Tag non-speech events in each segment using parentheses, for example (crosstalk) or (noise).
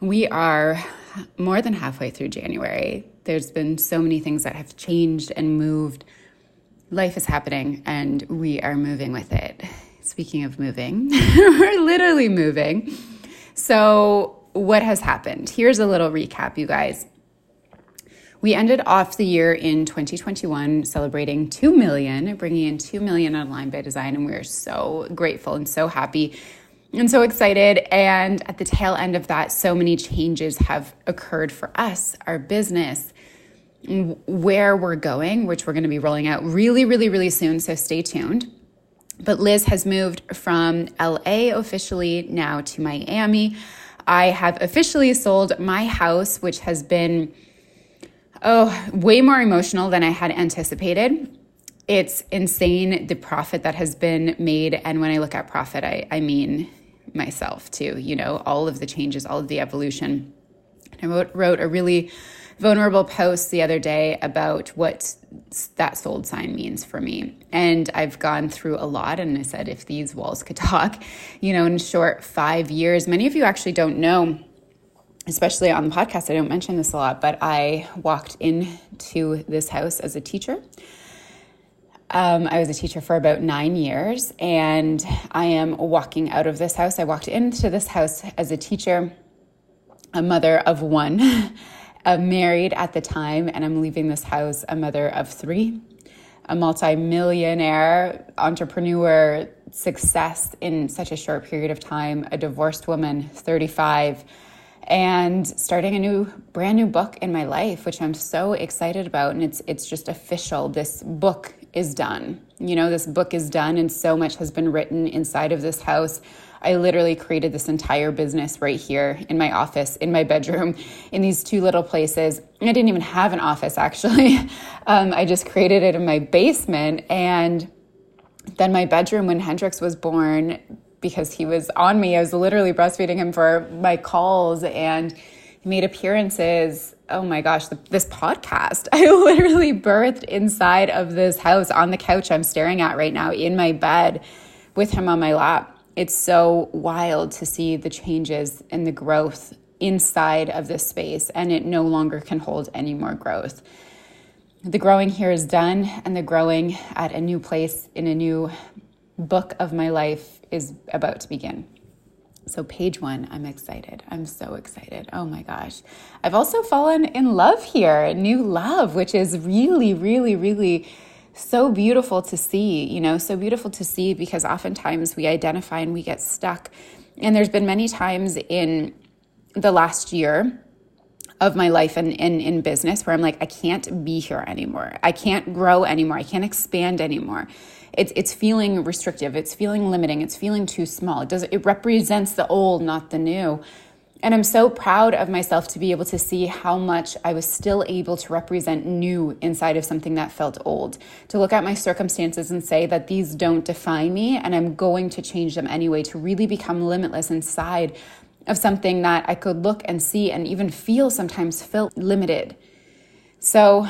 we are more than halfway through January. There's been so many things that have changed and moved. Life is happening and we are moving with it. Speaking of moving, (laughs) we're literally moving. So, what has happened? Here's a little recap, you guys. We ended off the year in 2021 celebrating 2 million, bringing in 2 million online by design, and we are so grateful and so happy and so excited. And at the tail end of that, so many changes have occurred for us, our business, where we're going, which we're going to be rolling out really, really, really soon. So stay tuned. But Liz has moved from LA officially now to Miami. I have officially sold my house, which has been, oh, way more emotional than I had anticipated. It's insane the profit that has been made. And when I look at profit, I, I mean myself too, you know, all of the changes, all of the evolution. I wrote, wrote a really vulnerable post the other day about what that sold sign means for me. And I've gone through a lot, and I said, if these walls could talk, (laughs) you know, in short five years, many of you actually don't know. Especially on the podcast, I don't mention this a lot, but I walked into this house as a teacher um, I was a teacher for about nine years, and I am walking out of this house. I walked into this house as a teacher, a mother of one, (laughs) married at the time, and I'm leaving this house a mother of three, a multimillionaire entrepreneur, success in such a short period of time, a divorced woman, 35 and starting a new brand new book in my life which I'm so excited about and it's it's just official this book is done. You know, this book is done, and so much has been written inside of this house. I literally created this entire business right here in my office, in my bedroom, (laughs) in these two little places. I didn't even have an office actually. (laughs) Um, I just created it in my basement. And then my bedroom, when Hendrix was born, because he was on me, I was literally breastfeeding him for my calls and made appearances oh my gosh, the, this podcast. (laughs) I literally birthed inside of this house on the couch I'm staring at right now in my bed with him on my lap. It's so wild to see the changes and the growth inside of this space, and it no longer can hold any more growth. The growing here is done, and the growing at a new place in a new book of my life is about to begin. So, page one, I'm excited. I'm so excited. Oh my gosh. I've also fallen in love here, new love, which is really, really, really so beautiful to see, you know, so beautiful to see because oftentimes we identify and we get stuck. And there's been many times in the last year of my life and in, in business where I'm like, I can't be here anymore. I can't grow anymore. I can't expand anymore it's it's feeling restrictive it's feeling limiting it's feeling too small it does it represents the old not the new and I'm so proud of myself to be able to see how much I was still able to represent new inside of something that felt old. To look at my circumstances and say that these don't define me and I'm going to change them anyway, to really become limitless inside of something that I could look and see and even feel sometimes felt limited. So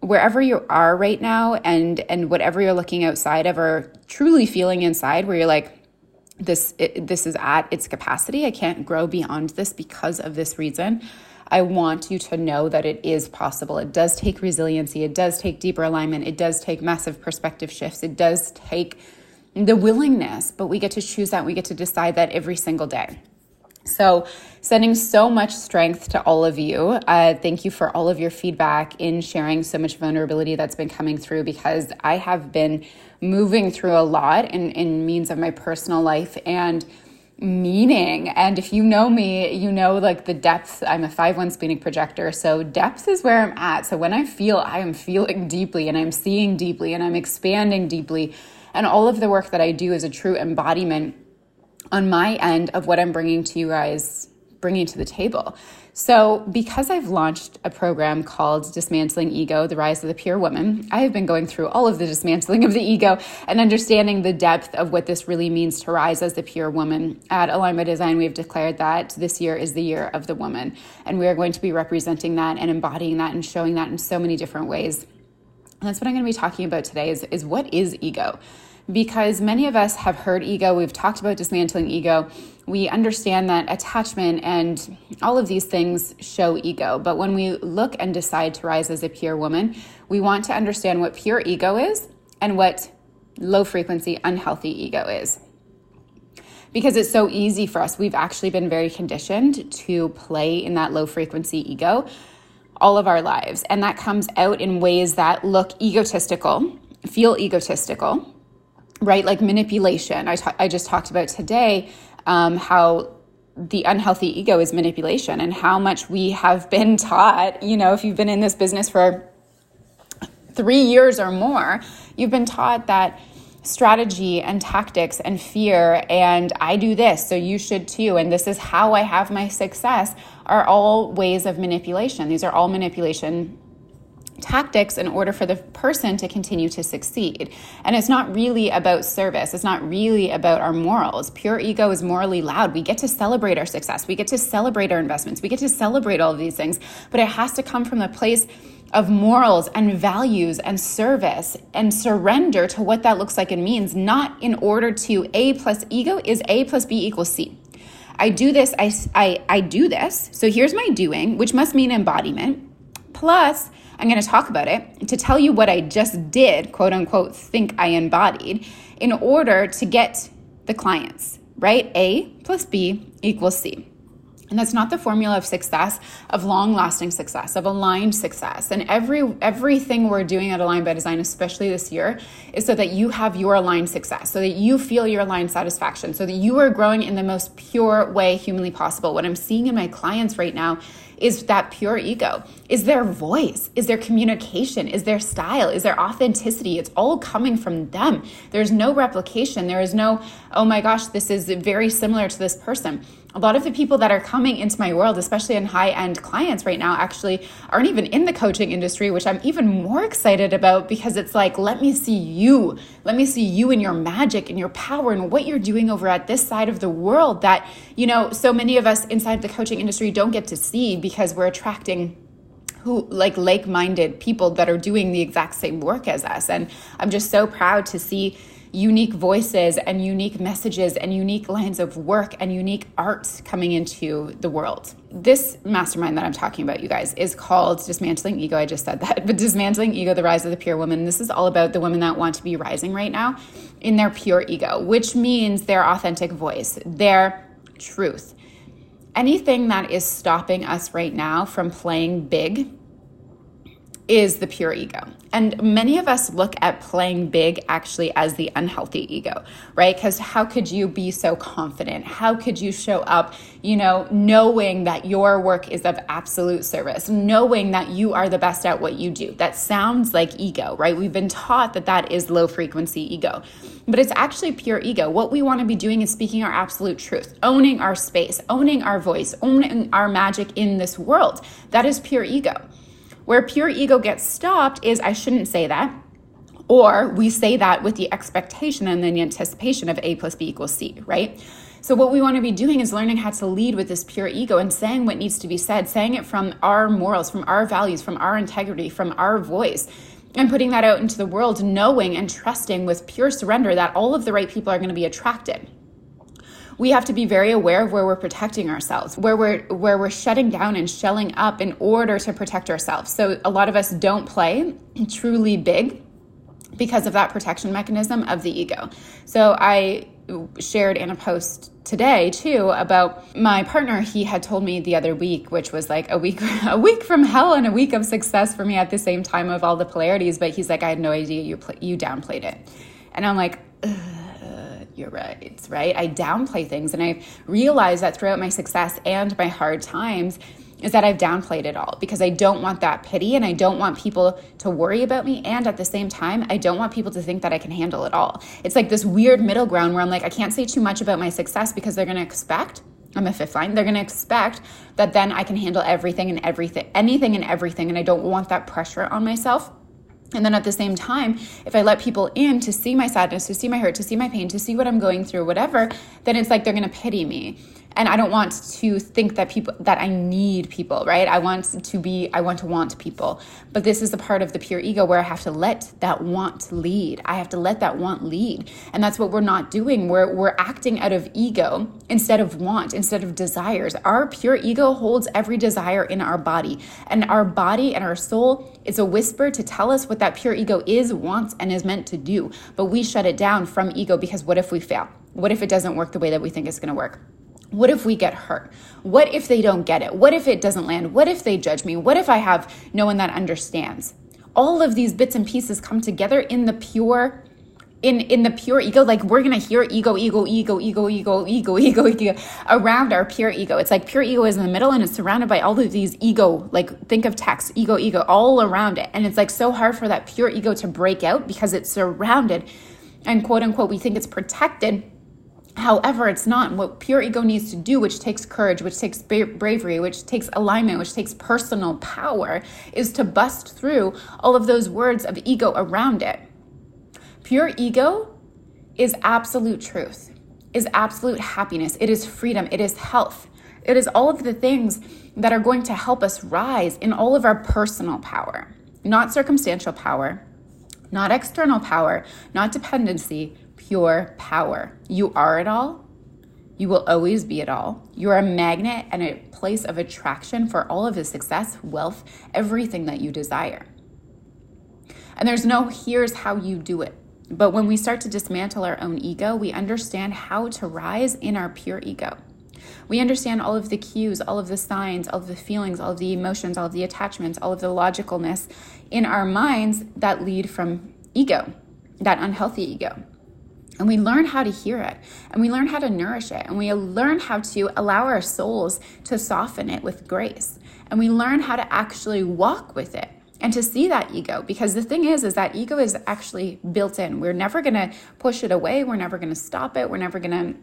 wherever you are right now and and whatever you're looking outside of or truly feeling inside where you're like this it, this is at its capacity. I can't grow beyond this because of this reason. I want you to know that it is possible. It does take resiliency. It does take deeper alignment. It does take massive perspective shifts. It does take the willingness but we get to choose that. We get to decide that every single day So, sending so much strength to all of you. Uh, thank you for all of your feedback in sharing so much vulnerability that's been coming through because I have been moving through a lot in, in means of my personal life and meaning. And if you know me, you know like the depth. I'm a 5 1 splenic projector. So depth is where I'm at. So when I feel, I am feeling deeply and I'm seeing deeply and I'm expanding deeply. And all of the work that I do is a true embodiment on my end of what I'm bringing to you guys, bringing to the table. So, because I've launched a program called Dismantling Ego, the Rise of the Pure Woman, I have been going through all of the dismantling of the ego and understanding the depth of what this really means to rise as the pure woman. At Align by Design, we have declared that this year is the year of the woman, and we are going to be representing that and embodying that and showing that in so many different ways. And that's what I'm going to be talking about today is, is what is ego? Because many of us have heard ego. We've talked about dismantling ego. We understand that attachment and all of these things show ego. But when we look and decide to rise as a pure woman, we want to understand what pure ego is and what low frequency, unhealthy ego is. Because it's so easy for us. We've actually been very conditioned to play in that low frequency ego all of our lives. And that comes out in ways that look egotistical, feel egotistical, right? Like manipulation. I, I just talked about today um, how the unhealthy ego is manipulation and how much we have been (laughs) taught. You know, if you've been in this business for three years or more, you've been taught that strategy and tactics and fear and I do this, so you should too, and this is how I have my success are all ways of manipulation. These are all manipulation tactics in order for the person to continue to succeed. And it's not really about service, it's not really about our morals. Pure ego is morally loud. We get to celebrate our success, we get to celebrate our investments, we get to celebrate all of these things, but it has to come from the place of morals and values and service and surrender to what that looks like and means, not in order to A plus ego is A plus B equals C. I do this, I, I, I do this. So here's my doing, which must mean embodiment. Plus, I'm going to talk about it to tell you what I just did, quote unquote, think I embodied, in order to get the clients, right? A plus B equals C. And that's not the formula of success, of long-lasting success, of aligned success. And every everything we're doing at Align by Design, especially this year, is so that you have your aligned success, so that you feel your aligned satisfaction, so that you are growing in the most pure way humanly possible. What I'm seeing in my clients right now is that pure ego? Is their voice? Is their communication? Is their style? Is their authenticity? It's all coming from them. There's no replication. There is no, oh my gosh, this is very similar to this person. A lot of the people that are coming into my world, especially in high end clients right now, actually aren't even in the coaching industry, which I'm even more excited about because it's like, let me see you. Let me see you and your magic and your power and what you're doing over at this side of the world that, you know, so many of us inside the coaching industry don't get to see because we're attracting who like like-minded people that are doing the exact same work as us and i'm just so proud to see unique voices and unique messages and unique lines of work and unique art coming into the world. This mastermind that I'm talking about, you guys, is called Dismantling Ego. I just said that, (laughs) but Dismantling Ego, the Rise of the Pure Woman. This is all about the women that want to be rising right now in their pure ego, which means their authentic voice, their truth anything that is stopping us right now from playing big is the pure ego. And many of us look at playing big actually as the unhealthy ego, right? Because how could you be so confident? How could you show up, you know, knowing that your work is of absolute service, knowing that you are the best at what you do? That sounds like ego, right? We've been taught that that is low frequency ego, but it's actually pure ego. What we want to be doing is speaking our absolute truth, owning our space, owning our voice, owning our magic in this world. That is pure ego. Where pure ego gets stopped is I shouldn't say that. Or we say that with the expectation and then the anticipation of A plus B equals C, right? So, what we want to be doing is learning how to lead with this pure ego and saying what needs to be said, saying it from our morals, from our values, from our integrity, from our voice, and putting that out into the world, knowing and trusting with pure surrender that all of the right people are going to be attracted we have to be very aware of where we're protecting ourselves, where we're where we're shutting down and shelling up in order to protect ourselves. So a lot of us don't play truly big because of that protection mechanism of the ego. So I shared in a post today too about my partner he had told me the other week which was like a week (laughs) a week from hell and a week of success for me at the same time of all the polarities but he's like I had no idea you play, you downplayed it and I'm like you're right right I downplay things and I've realized that throughout my success and my hard times is that I've downplayed it all because I don't want that pity and I don't want people to worry about me. And at the same time, I don't want people to think that I can handle it all. It's like this weird middle ground where I'm like, I can't say too much about my success because they're going to expect. I'm a fifth line. They're going to expect that then I can handle everything and everything, anything and everything. And I don't want that pressure on myself. And then at the same time, if I let people in to see my sadness, to see my hurt, to see my pain, to see what I'm going through, whatever, then it's like they're going to pity me and i don't want to think that people that i need people right? I want to be i want to want people. But this is the part of the pure ego where i have to let that want lead. I have to let that want lead. And that's what we're not doing. We're we're acting out of ego instead of want instead of desires. Our pure ego holds every desire in our body. And our body and our soul is a whisper to tell us what that pure ego is wants and is meant to do. But we shut it down from ego because what if we fail? What if it doesn't work the way that we think it's going to work what if we get hurt? What if they don't get it? What if it doesn't land? What if they judge me? What if I have no one that understands? All of these bits and pieces come together in the pure in in the pure ego like we're going to hear ego ego ego ego ego ego (laughs) ego ego around our pure ego it's like pure ego is in the middle and it's surrounded by all of these ego like think of text ego ego all around it and it's like so hard for that pure ego to break out because it's surrounded and quote unquote we think it's protected However, it's not what pure ego needs to do, which takes courage, which takes bravery, which takes alignment, which takes personal power, is to bust through all of those words of ego around it. Pure ego is absolute truth, is absolute happiness, it is freedom, it is health. It is all of the things that are going to help us rise in all of our personal power, not circumstantial power, not external power, not dependency, pure power. You are it all. You will always be it all. You're a magnet and a place of attraction for all of the success, wealth, everything that you desire. And there's no here's how you do it. But when we start to dismantle our own ego, we understand how to rise in our pure ego. We understand all of the cues, all of the signs, all of the feelings, all of the emotions, all of the attachments, all of the logicalness in our minds that lead from ego, that unhealthy ego. And we learn how to hear it. And we learn how to nourish it. And we learn how to allow our souls to soften it with grace. And we learn how to actually walk with it and to see that ego. Because the thing is is that ego is actually built in. We're never going to push it away, we're never going to stop it, we're never going to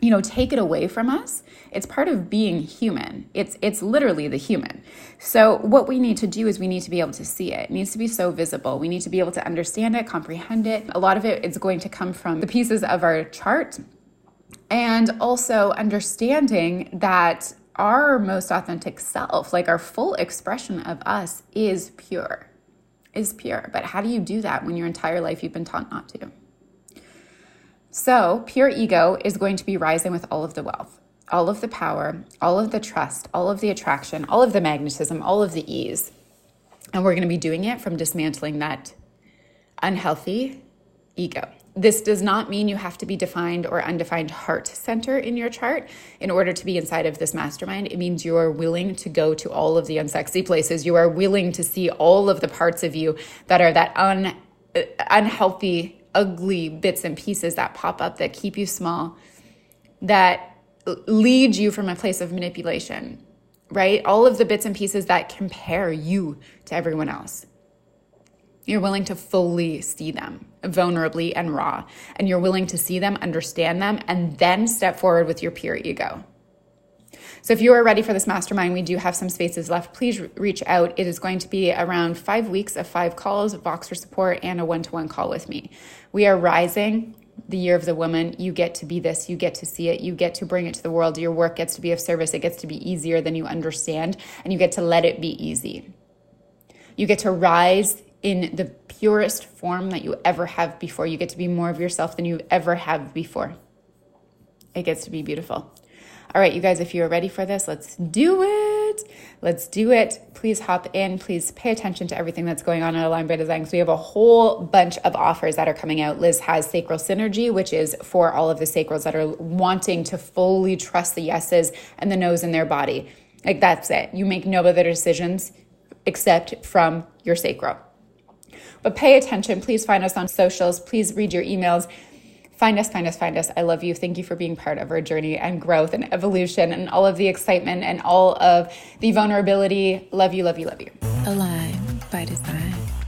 you know take it away from us it's part of being human. It's it's literally the human. So what we need to do is we need to be able to see it. It needs to be so visible. We need to be able to understand it comprehend it. A lot of it is going to come from the pieces of our chart and also understanding that our most authentic self like our full expression of us is pure is pure. But how do you do that when your entire life you've been taught not to so, pure ego is going to be rising with all of the wealth, all of the power, all of the trust, all of the attraction, all of the magnetism, all of the ease. And we're going to be doing it from dismantling that unhealthy ego. This does not mean you have to be defined or undefined heart center in your chart in order to be inside of this mastermind. It means you are willing to go to all of the unsexy places. You are willing to see all of the parts of you that are that un, uh, unhealthy ugly bits and pieces that pop up that keep you small, that lead you from a place of manipulation, right? All of the bits and pieces that compare you to everyone else. You're willing to fully see them vulnerably and raw, and you're willing to see them, understand them, and then step forward with your pure ego. So if you are ready for this mastermind, we do have some spaces left. Please reach out. It is going to be around five weeks of five calls, Voxer support, and a one to one call with me. We are rising the year of the woman. You get to be this, you get to see it, you get to bring it to the world. Your work gets to be of service, it gets to be easier than you understand, and you get to let it be easy. You get to rise in the purest form that you ever have before. You get to be more of yourself than you ever have before. It gets to be beautiful. All right, you guys, if you are ready for this, let's do it. Let's do it. Please hop in. Please pay attention to everything that's going on at Align by Design because we have a whole bunch of offers that are coming out. Liz has Sacral Synergy, which is for all of the sacrals that are wanting to fully trust the yeses and the nos in their body. Like that's it. You make no other decisions except from your sacral. But pay attention. Please find us on socials. Please read your emails. Find us, find us, find us. I love you. Thank you for being part of our journey and growth and evolution and all of the excitement and all of the vulnerability. Love you, love you, love you. Align by design.